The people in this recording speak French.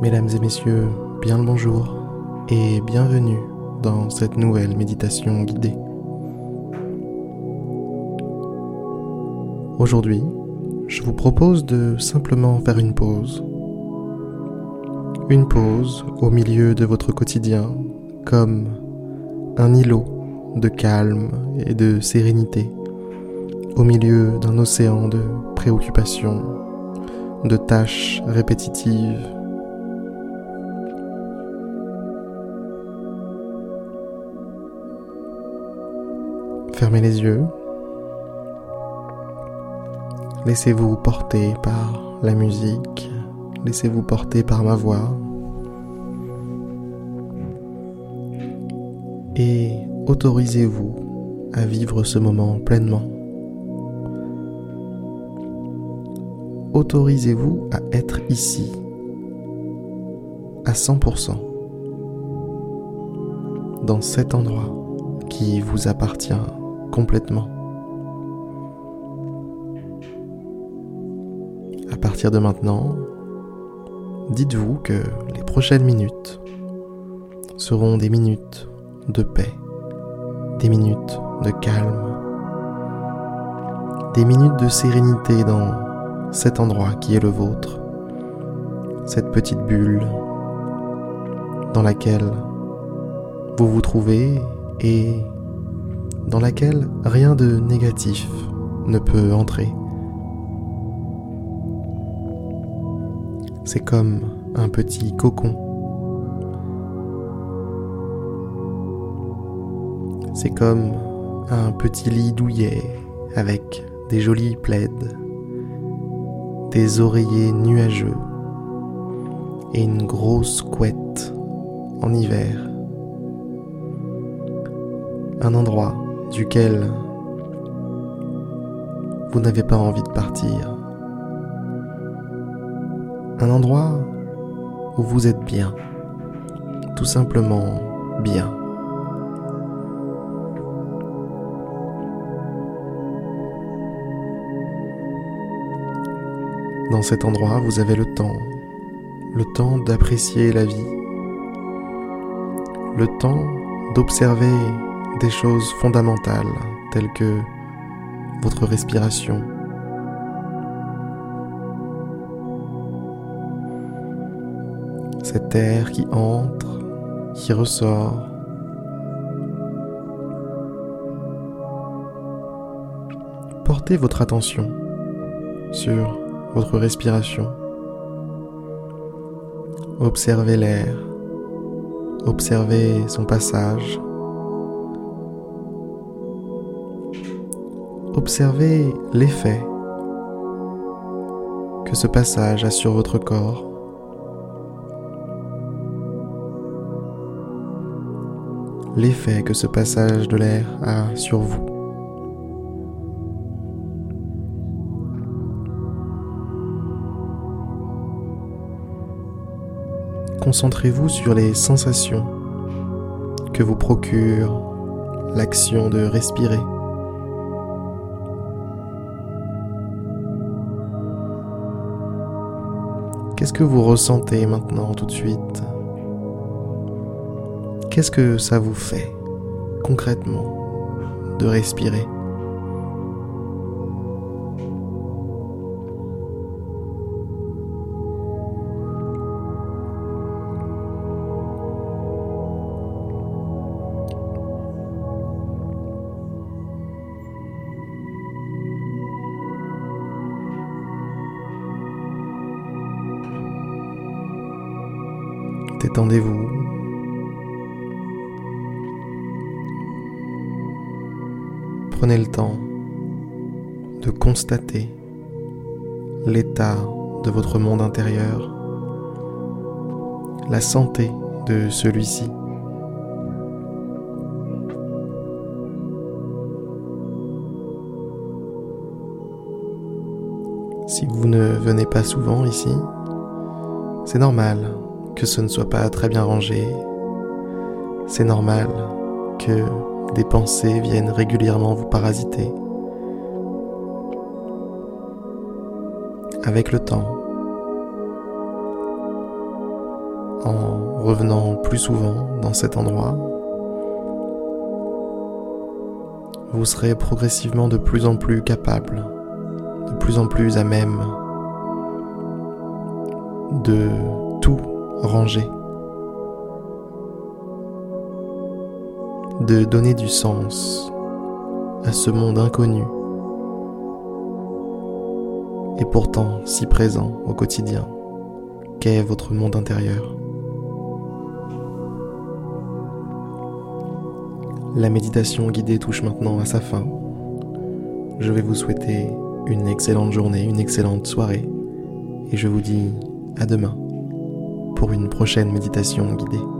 Mesdames et messieurs, bien le bonjour et bienvenue dans cette nouvelle méditation guidée. Aujourd'hui, je vous propose de simplement faire une pause. Une pause au milieu de votre quotidien comme un îlot de calme et de sérénité au milieu d'un océan de préoccupations, de tâches répétitives. Fermez les yeux. Laissez-vous porter par la musique. Laissez-vous porter par ma voix. Et autorisez-vous à vivre ce moment pleinement. autorisez-vous à être ici à 100% dans cet endroit qui vous appartient complètement. À partir de maintenant, dites-vous que les prochaines minutes seront des minutes de paix, des minutes de calme, des minutes de sérénité dans cet endroit qui est le vôtre, cette petite bulle dans laquelle vous vous trouvez et dans laquelle rien de négatif ne peut entrer. C'est comme un petit cocon. C'est comme un petit lit douillet avec des jolis plaids des oreillers nuageux et une grosse couette en hiver. Un endroit duquel vous n'avez pas envie de partir. Un endroit où vous êtes bien, tout simplement bien. Dans cet endroit, vous avez le temps, le temps d'apprécier la vie, le temps d'observer des choses fondamentales telles que votre respiration, cet air qui entre, qui ressort. Portez votre attention sur votre respiration. Observez l'air. Observez son passage. Observez l'effet que ce passage a sur votre corps. L'effet que ce passage de l'air a sur vous. concentrez-vous sur les sensations que vous procure l'action de respirer. Qu'est-ce que vous ressentez maintenant tout de suite? Qu'est-ce que ça vous fait concrètement de respirer? Détendez-vous. Prenez le temps de constater l'état de votre monde intérieur, la santé de celui-ci. Si vous ne venez pas souvent ici, c'est normal, que ce ne soit pas très bien rangé. C'est normal que des pensées viennent régulièrement vous parasiter. Avec le temps, en revenant plus souvent dans cet endroit, vous serez progressivement de plus en plus capable, de plus en plus à même de ranger, de donner du sens à ce monde inconnu et pourtant si présent au quotidien qu'est votre monde intérieur. La méditation guidée touche maintenant à sa fin. Je vais vous souhaiter une excellente journée, une excellente soirée et je vous dis à demain pour une prochaine méditation guidée.